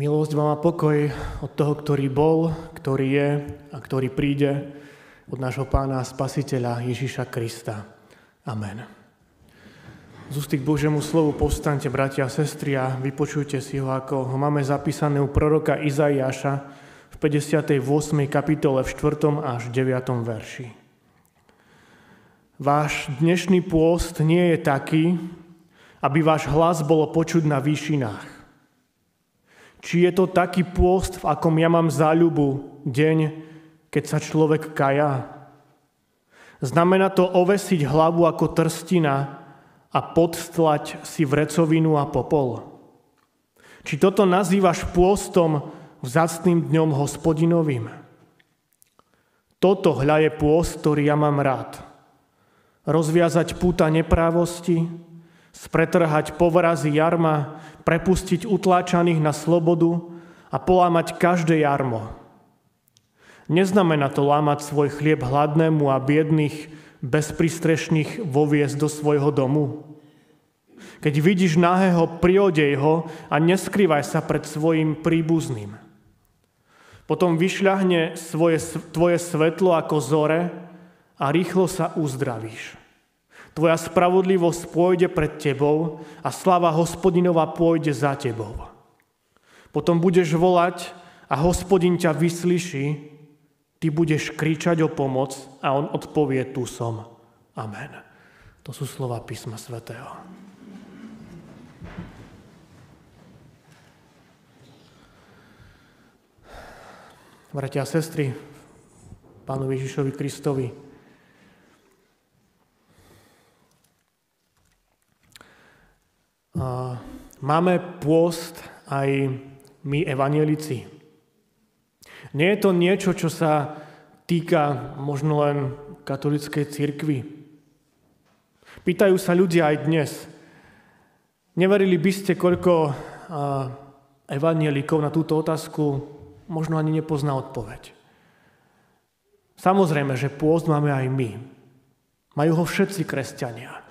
Milosť vám a pokoj od toho, ktorý bol, ktorý je a ktorý príde od nášho pána a spasiteľa Ježíša Krista. Amen. Z ústy k Božiemu slovu povstante, bratia a sestry, a vypočujte si ho, ako ho máme zapísané u proroka Izaiáša v 58. kapitole v 4. až 9. verši. Váš dnešný pôst nie je taký, aby váš hlas bolo počuť na výšinách či je to taký pôst, v akom ja mám záľubu deň, keď sa človek kaja? Znamená to ovesiť hlavu ako trstina a podstlať si vrecovinu a popol? Či toto nazývaš pôstom vzácným dňom hospodinovým? Toto hľa je pôst, ktorý ja mám rád. Rozviazať púta neprávosti, spretrhať povrazy jarma, prepustiť utláčaných na slobodu a polámať každé jarmo. Neznamená to lámať svoj chlieb hladnému a biedných, bezpristrešných voviesť do svojho domu. Keď vidíš nahého, priodej ho a neskrývaj sa pred svojim príbuzným. Potom vyšľahne svoje, tvoje svetlo ako zore a rýchlo sa uzdravíš. Tvoja spravodlivosť pôjde pred tebou a slava hospodinova pôjde za tebou. Potom budeš volať a hospodin ťa vyslyší, ty budeš kričať o pomoc a on odpovie, tu som. Amen. To sú slova písma svätého. Bratia a sestry, Pánovi Ježišovi Kristovi, Máme pôst aj my evanielici. Nie je to niečo, čo sa týka možno len katolickej cirkvi. Pýtajú sa ľudia aj dnes. Neverili by ste, koľko evanielikov na túto otázku možno ani nepozná odpoveď. Samozrejme, že pôst máme aj my. Majú ho všetci kresťania.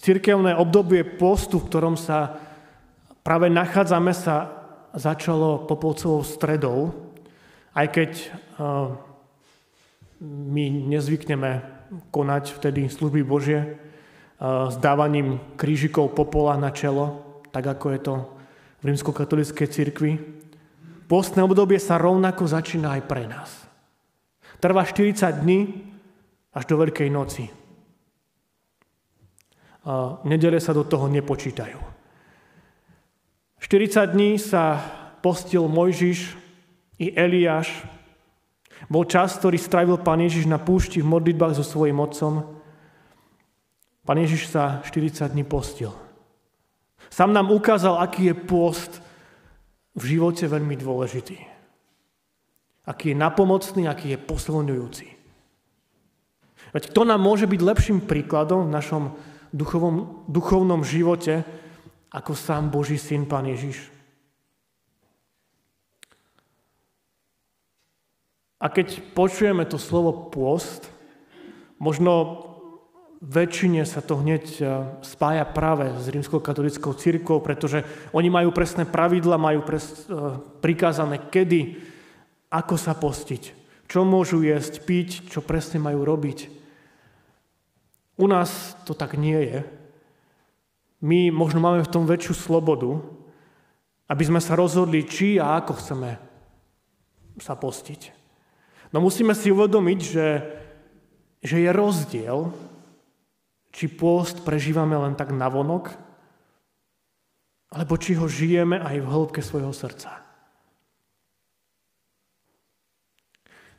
Cirkevné obdobie postu, v ktorom sa práve nachádzame, sa začalo Popolcovou stredou, aj keď eh, my nezvykneme konať vtedy služby Božie eh, s dávaním krížikov popola na čelo, tak ako je to v rímskokatolíckej cirkvi. Postné obdobie sa rovnako začína aj pre nás. Trvá 40 dní až do Veľkej noci a nedele sa do toho nepočítajú. 40 dní sa postil Mojžiš i Eliáš. Bol čas, ktorý strávil pán Ježiš na púšti v modlitbách so svojím otcom. Pán Ježiš sa 40 dní postil. Sam nám ukázal, aký je post v živote veľmi dôležitý. Aký je napomocný, aký je posilňujúci. Veď kto nám môže byť lepším príkladom v našom duchovom, duchovnom živote ako sám Boží syn, Pán Ježiš. A keď počujeme to slovo pôst, možno väčšine sa to hneď e, spája práve s rímsko-katolickou církou, pretože oni majú presné pravidla, majú pres, e, prikázané kedy, ako sa postiť, čo môžu jesť, piť, čo presne majú robiť. U nás to tak nie je. My možno máme v tom väčšiu slobodu, aby sme sa rozhodli, či a ako chceme sa postiť. No musíme si uvedomiť, že, že je rozdiel, či pôst prežívame len tak navonok, alebo či ho žijeme aj v hĺbke svojho srdca.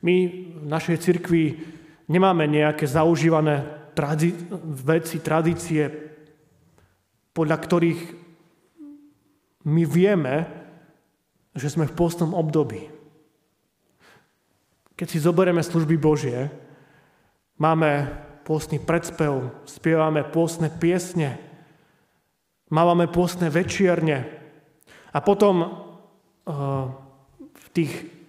My v našej cirkvi nemáme nejaké zaužívané tradi- veci, tradície, podľa ktorých my vieme, že sme v postnom období. Keď si zoberieme služby Božie, máme postný predspev, spievame postné piesne, máme postné večierne a potom uh, v tých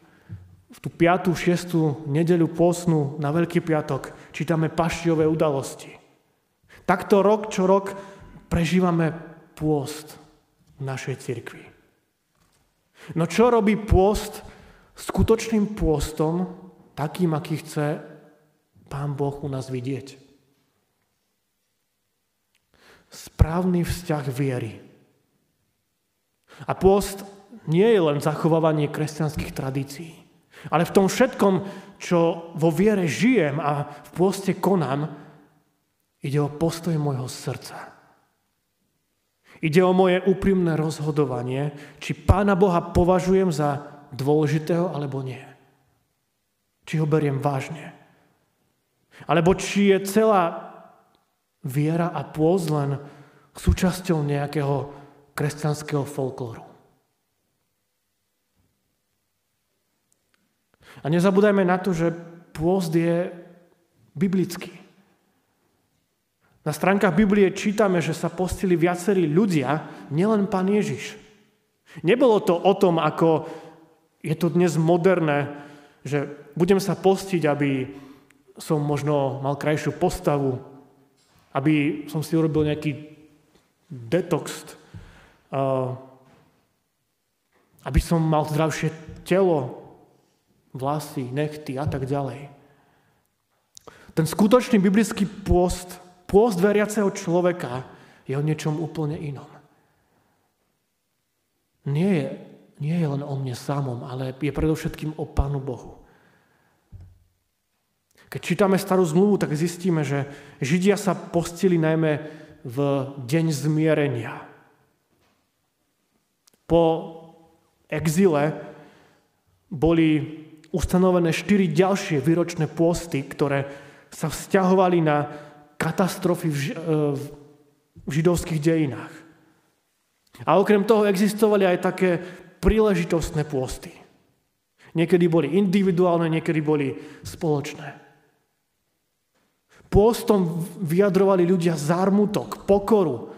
v tú 5. 6. nedeľu posnú na Veľký piatok čítame paštiové udalosti. Takto rok čo rok prežívame pôst v našej cirkvi. No čo robí pôst skutočným pôstom, takým, aký chce Pán Boh u nás vidieť? Správny vzťah viery. A pôst nie je len zachovávanie kresťanských tradícií, ale v tom všetkom, čo vo viere žijem a v pôste konám, ide o postoj môjho srdca. Ide o moje úprimné rozhodovanie, či Pána Boha považujem za dôležitého alebo nie. Či ho beriem vážne. Alebo či je celá viera a pôz len súčasťou nejakého kresťanského folklóru. A nezabúdajme na to, že pôst je biblický. Na stránkach Biblie čítame, že sa postili viacerí ľudia, nielen pán Ježiš. Nebolo to o tom, ako je to dnes moderné, že budem sa postiť, aby som možno mal krajšiu postavu, aby som si urobil nejaký detox, aby som mal zdravšie telo, vlasy, nechty a tak ďalej. Ten skutočný biblický pôst Pôst veriaceho človeka je o niečom úplne inom. Nie je, nie je len o mne samom, ale je predovšetkým o Pánu Bohu. Keď čítame starú zmluvu, tak zistíme, že Židia sa postili najmä v deň zmierenia. Po exile boli ustanovené štyri ďalšie výročné pôsty, ktoré sa vzťahovali na katastrofy v, e, v židovských dejinách. A okrem toho existovali aj také príležitostné pôsty. Niekedy boli individuálne, niekedy boli spoločné. Pôstom vyjadrovali ľudia zármutok, pokoru.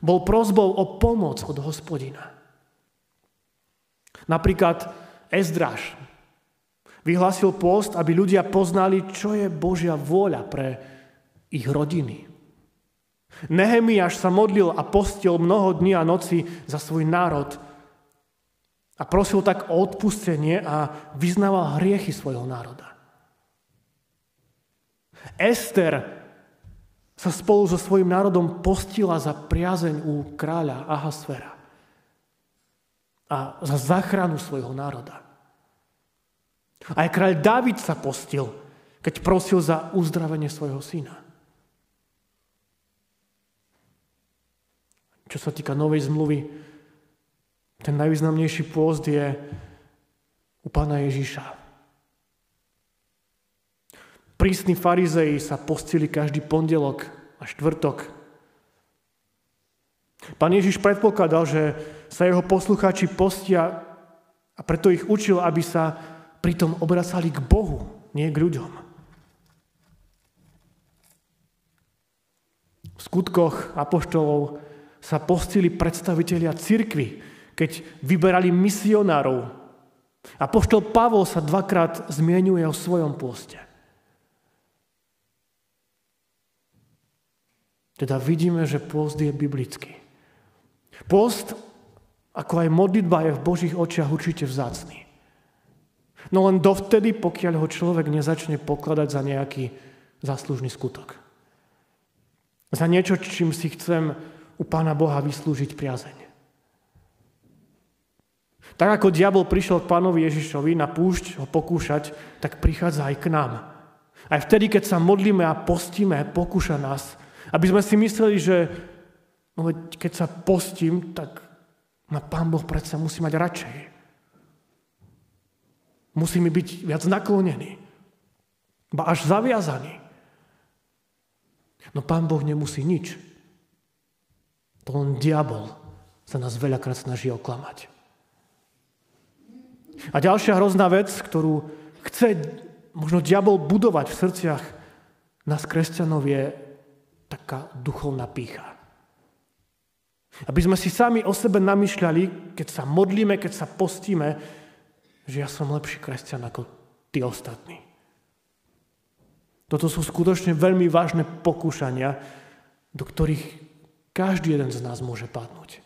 Bol prozbou o pomoc od hospodina. Napríklad Ezdraž vyhlásil pôst, aby ľudia poznali, čo je Božia vôľa pre ich rodiny. Nehemiáš sa modlil a postil mnoho dní a noci za svoj národ a prosil tak o odpustenie a vyznával hriechy svojho národa. Ester sa spolu so svojím národom postila za priazeň u kráľa Ahasfera a za záchranu svojho národa. Aj kráľ David sa postil, keď prosil za uzdravenie svojho syna. Čo sa týka novej zmluvy, ten najvýznamnejší pôst je u pána Ježiša. Prísni farizeji sa postili každý pondelok a štvrtok. Pán Ježiš predpokladal, že sa jeho poslucháči postia a preto ich učil, aby sa pritom obracali k Bohu, nie k ľuďom. V skutkoch apoštolov sa postili predstavitelia cirkvy, keď vyberali misionárov. A poštol Pavol sa dvakrát zmienuje o svojom poste. Teda vidíme, že post je biblický. Post, ako aj modlitba, je v Božích očiach určite vzácný. No len dovtedy, pokiaľ ho človek nezačne pokladať za nejaký zaslužný skutok. Za niečo, čím si chcem u Pána Boha vyslúžiť priazeň. Tak ako diabol prišiel k pánovi Ježišovi na púšť ho pokúšať, tak prichádza aj k nám. Aj vtedy, keď sa modlíme a postíme, pokúša nás. Aby sme si mysleli, že no, keď sa postím, tak ma pán Boh predsa musí mať radšej. Musí mi byť viac naklonený. Ba až zaviazaný. No pán Boh nemusí nič. To len diabol sa nás veľakrát snaží oklamať. A ďalšia hrozná vec, ktorú chce možno diabol budovať v srdciach nás kresťanov je taká duchovná pícha. Aby sme si sami o sebe namýšľali, keď sa modlíme, keď sa postíme, že ja som lepší kresťan ako tí ostatní. Toto sú skutočne veľmi vážne pokúšania, do ktorých každý jeden z nás môže padnúť.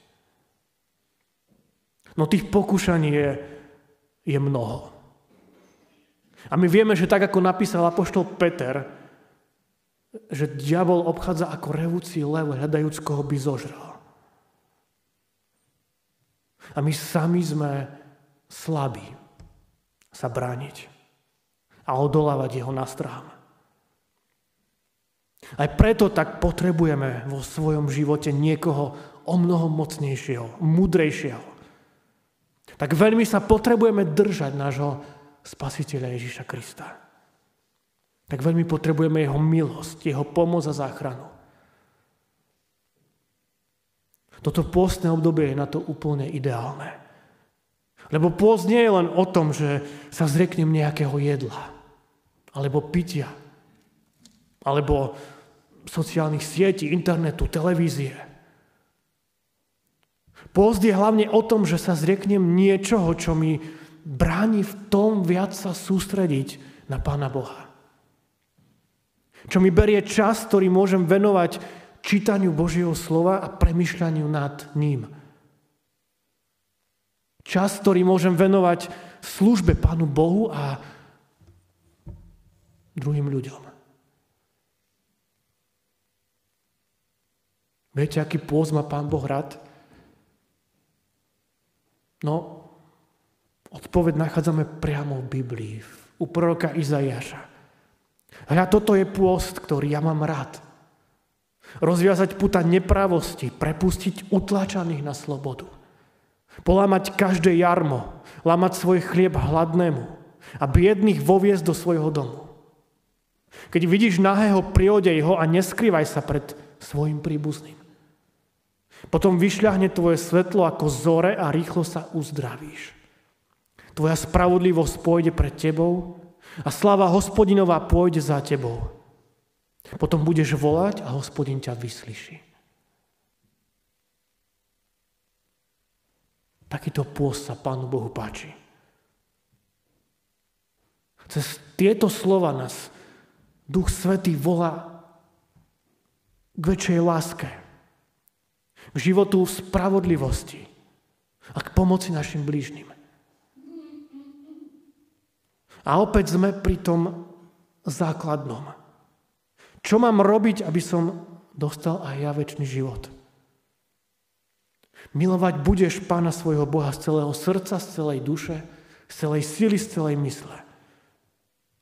No tých pokúšaní je, je mnoho. A my vieme, že tak ako napísal apoštol Peter, že diabol obchádza ako revúci lev, hľadajúc, koho by zožral. A my sami sme slabí sa brániť a odolávať jeho nastrahám. Aj preto tak potrebujeme vo svojom živote niekoho o mnoho mocnejšieho, mudrejšieho. Tak veľmi sa potrebujeme držať nášho spasiteľa Ježíša Krista. Tak veľmi potrebujeme jeho milosť, jeho pomoc a záchranu. Toto pôstne obdobie je na to úplne ideálne. Lebo pôst nie je len o tom, že sa zrieknem nejakého jedla, alebo pitia, alebo sociálnych sietí, internetu, televízie. Pôst je hlavne o tom, že sa zrieknem niečoho, čo mi bráni v tom viac sa sústrediť na Pána Boha. Čo mi berie čas, ktorý môžem venovať čítaniu Božieho slova a premyšľaniu nad ním. Čas, ktorý môžem venovať službe Pánu Bohu a druhým ľuďom. Viete, aký pôz má Pán Boh rád? No, odpoveď nachádzame priamo v Biblii, u proroka Izaiáša. Hľa, toto je pôst, ktorý ja mám rád. Rozviazať puta nepravosti, prepustiť utlačaných na slobodu. Polámať každé jarmo, lámať svoj chlieb hladnému a biedných voviesť do svojho domu. Keď vidíš nahého, priodej ho a neskrývaj sa pred svojim príbuzným. Potom vyšľahne tvoje svetlo ako zore a rýchlo sa uzdravíš. Tvoja spravodlivosť pôjde pred tebou a slava hospodinová pôjde za tebou. Potom budeš volať a hospodin ťa vyslyší. Takýto pôst sa Pánu Bohu páči. Cez tieto slova nás Duch Svetý volá k väčšej láske, k životu v spravodlivosti a k pomoci našim blížnym. A opäť sme pri tom základnom. Čo mám robiť, aby som dostal aj ja väčší život? Milovať budeš Pána svojho Boha z celého srdca, z celej duše, z celej sily, z celej mysle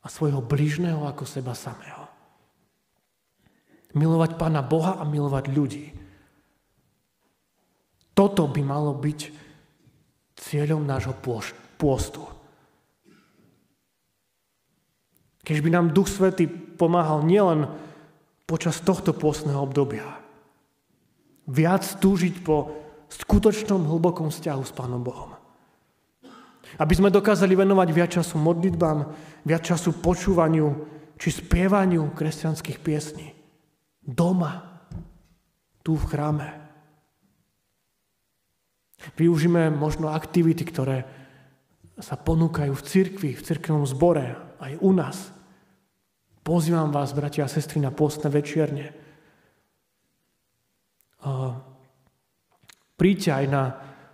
a svojho blížneho ako seba samého. Milovať Pána Boha a milovať ľudí. Toto by malo byť cieľom nášho pôstu. Keď by nám Duch Svety pomáhal nielen počas tohto pôstneho obdobia, viac túžiť po skutočnom hlbokom vzťahu s Pánom Bohom. Aby sme dokázali venovať viac času modlitbám, viac času počúvaniu či spievaniu kresťanských piesní. Doma, tu v chráme. Využíme možno aktivity, ktoré sa ponúkajú v cirkvi, v cirkevnom zbore, aj u nás. Pozývam vás, bratia a sestry, na postné večierne. Príďte aj na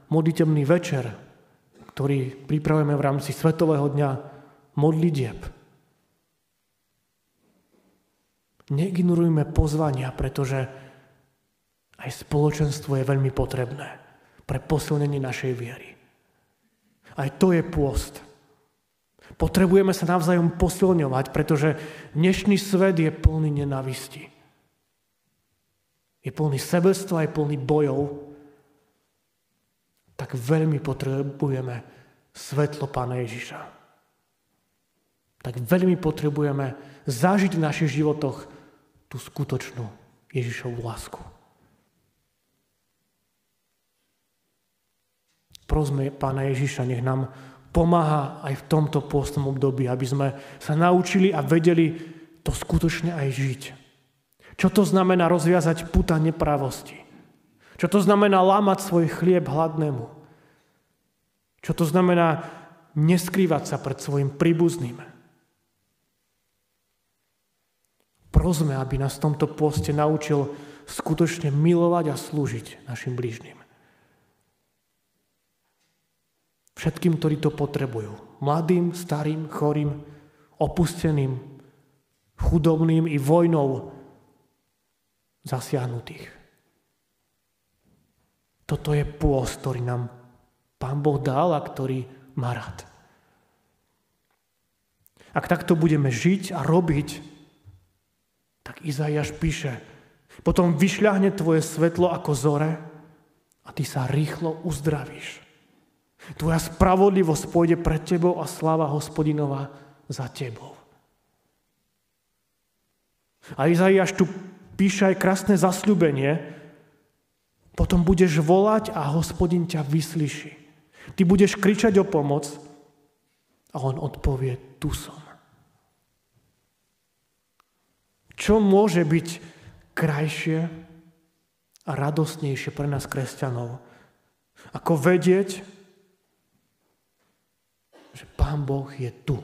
modlitebný večer, ktorý pripravujeme v rámci Svetového dňa modlitieb. Neignorujme pozvania, pretože aj spoločenstvo je veľmi potrebné pre posilnenie našej viery. Aj to je pôst. Potrebujeme sa navzájom posilňovať, pretože dnešný svet je plný nenavisti. Je plný sebectva, je plný bojov. Tak veľmi potrebujeme svetlo Pána Ježiša. Tak veľmi potrebujeme zažiť v našich životoch tú skutočnú Ježišovú lásku. prosme Pána Ježiša, nech nám pomáha aj v tomto postnom období, aby sme sa naučili a vedeli to skutočne aj žiť. Čo to znamená rozviazať puta nepravosti? Čo to znamená lámať svoj chlieb hladnému? Čo to znamená neskrývať sa pred svojim príbuzným? Prosme, aby nás v tomto poste naučil skutočne milovať a slúžiť našim blížnym. Všetkým, ktorí to potrebujú. Mladým, starým, chorým, opusteným, chudobným i vojnou zasiahnutých. Toto je pôst, ktorý nám Pán Boh dal a ktorý má rád. Ak takto budeme žiť a robiť, tak Izaiáš píše, potom vyšľahne tvoje svetlo ako zore a ty sa rýchlo uzdravíš. Tvoja spravodlivosť pôjde pred tebou a sláva hospodinová za tebou. A Izaiáš tu píše aj krásne zasľubenie, potom budeš volať a hospodin ťa vyslyší. Ty budeš kričať o pomoc a on odpovie, tu som. Čo môže byť krajšie a radostnejšie pre nás kresťanov, ako vedieť, že Pán Boh je tu.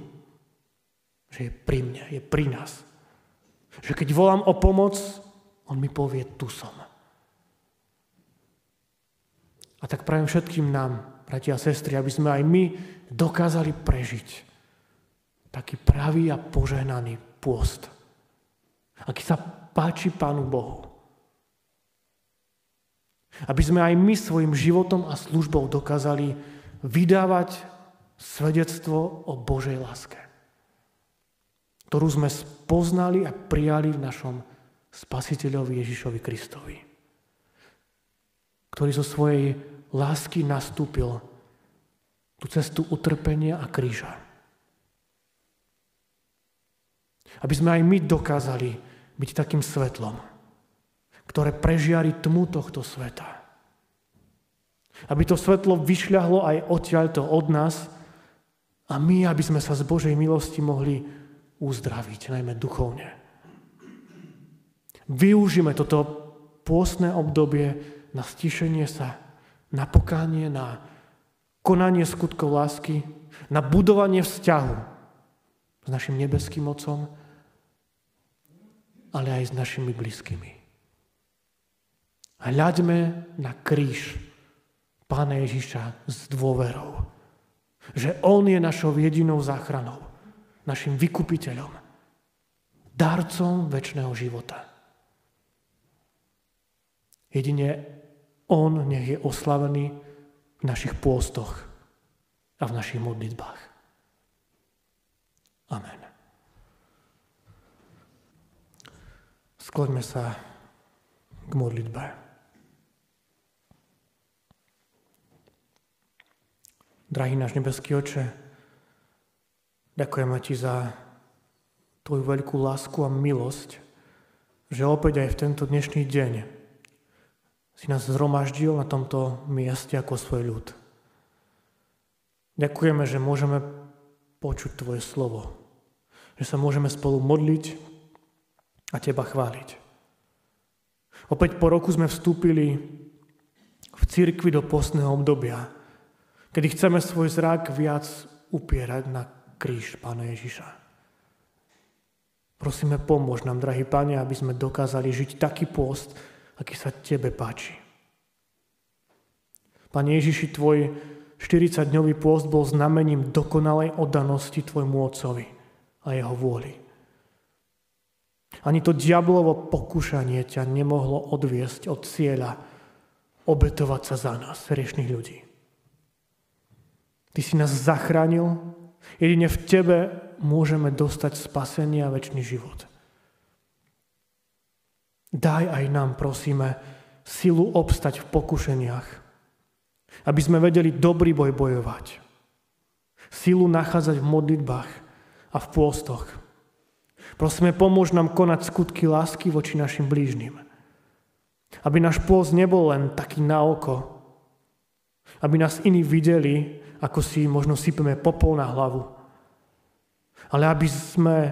Že je pri mne, je pri nás. Že keď volám o pomoc, On mi povie, tu som. A tak prajem všetkým nám, bratia a sestry, aby sme aj my dokázali prežiť taký pravý a požehnaný pôst. Aký sa páči Pánu Bohu. Aby sme aj my svojim životom a službou dokázali vydávať svedectvo o Božej láske, ktorú sme spoznali a prijali v našom Spasiteľovi Ježišovi Kristovi, ktorý zo svojej lásky nastúpil tú cestu utrpenia a kríža. Aby sme aj my dokázali byť takým svetlom, ktoré prežiari tmu tohto sveta. Aby to svetlo vyšľahlo aj odtiaľto od nás a my, aby sme sa z Božej milosti mohli uzdraviť, najmä duchovne. Využíme toto pôstne obdobie na stišenie sa, na pokánie, na konanie skutkov lásky, na budovanie vzťahu s našim nebeským Otcom, ale aj s našimi blízkymi. Hľaďme na kríž Pána Ježiša s dôverou, že On je našou jedinou záchranou, našim vykupiteľom, darcom väčšného života. Jedine On nech je oslavený v našich pôstoch a v našich modlitbách. Amen. Skloňme sa k modlitbe. Drahý náš nebeský oče, ďakujeme Ti za Tvoju veľkú lásku a milosť, že opäť aj v tento dnešný deň si nás zhromaždil na tomto mieste ako svoj ľud. Ďakujeme, že môžeme počuť Tvoje slovo, že sa môžeme spolu modliť a Teba chváliť. Opäť po roku sme vstúpili v cirkvi do postného obdobia, kedy chceme svoj zrak viac upierať na kríž Pána Ježiša. Prosíme, pomôž nám, drahý Pane, aby sme dokázali žiť taký post, aký sa Tebe páči. Pane Ježiši, Tvoj 40-dňový pôst bol znamením dokonalej oddanosti Tvojmu Otcovi a Jeho vôli. Ani to diablovo pokúšanie ťa nemohlo odviesť od cieľa obetovať sa za nás, riešných ľudí. Ty si nás zachránil, jedine v Tebe môžeme dostať spasenie a väčší život. Daj aj nám, prosíme, silu obstať v pokušeniach, aby sme vedeli dobrý boj bojovať. Silu nachádzať v modlitbách a v pôstoch, Prosíme, pomôž nám konať skutky lásky voči našim blížnym. Aby náš pôst nebol len taký na oko. Aby nás iní videli, ako si možno sypeme popol na hlavu. Ale aby sme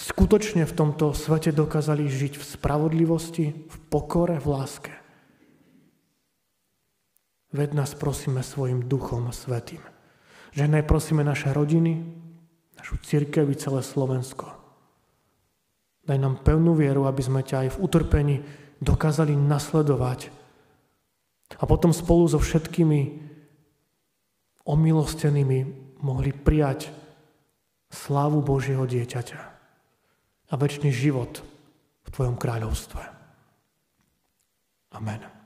skutočne v tomto svete dokázali žiť v spravodlivosti, v pokore, v láske. Ved nás prosíme svojim duchom svetým. Že najprosíme naše rodiny, našu církev i celé Slovensko. Daj nám pevnú vieru, aby sme ťa aj v utrpení dokázali nasledovať. A potom spolu so všetkými omilostenými mohli prijať slávu Božieho dieťaťa a väčší život v Tvojom kráľovstve. Amen.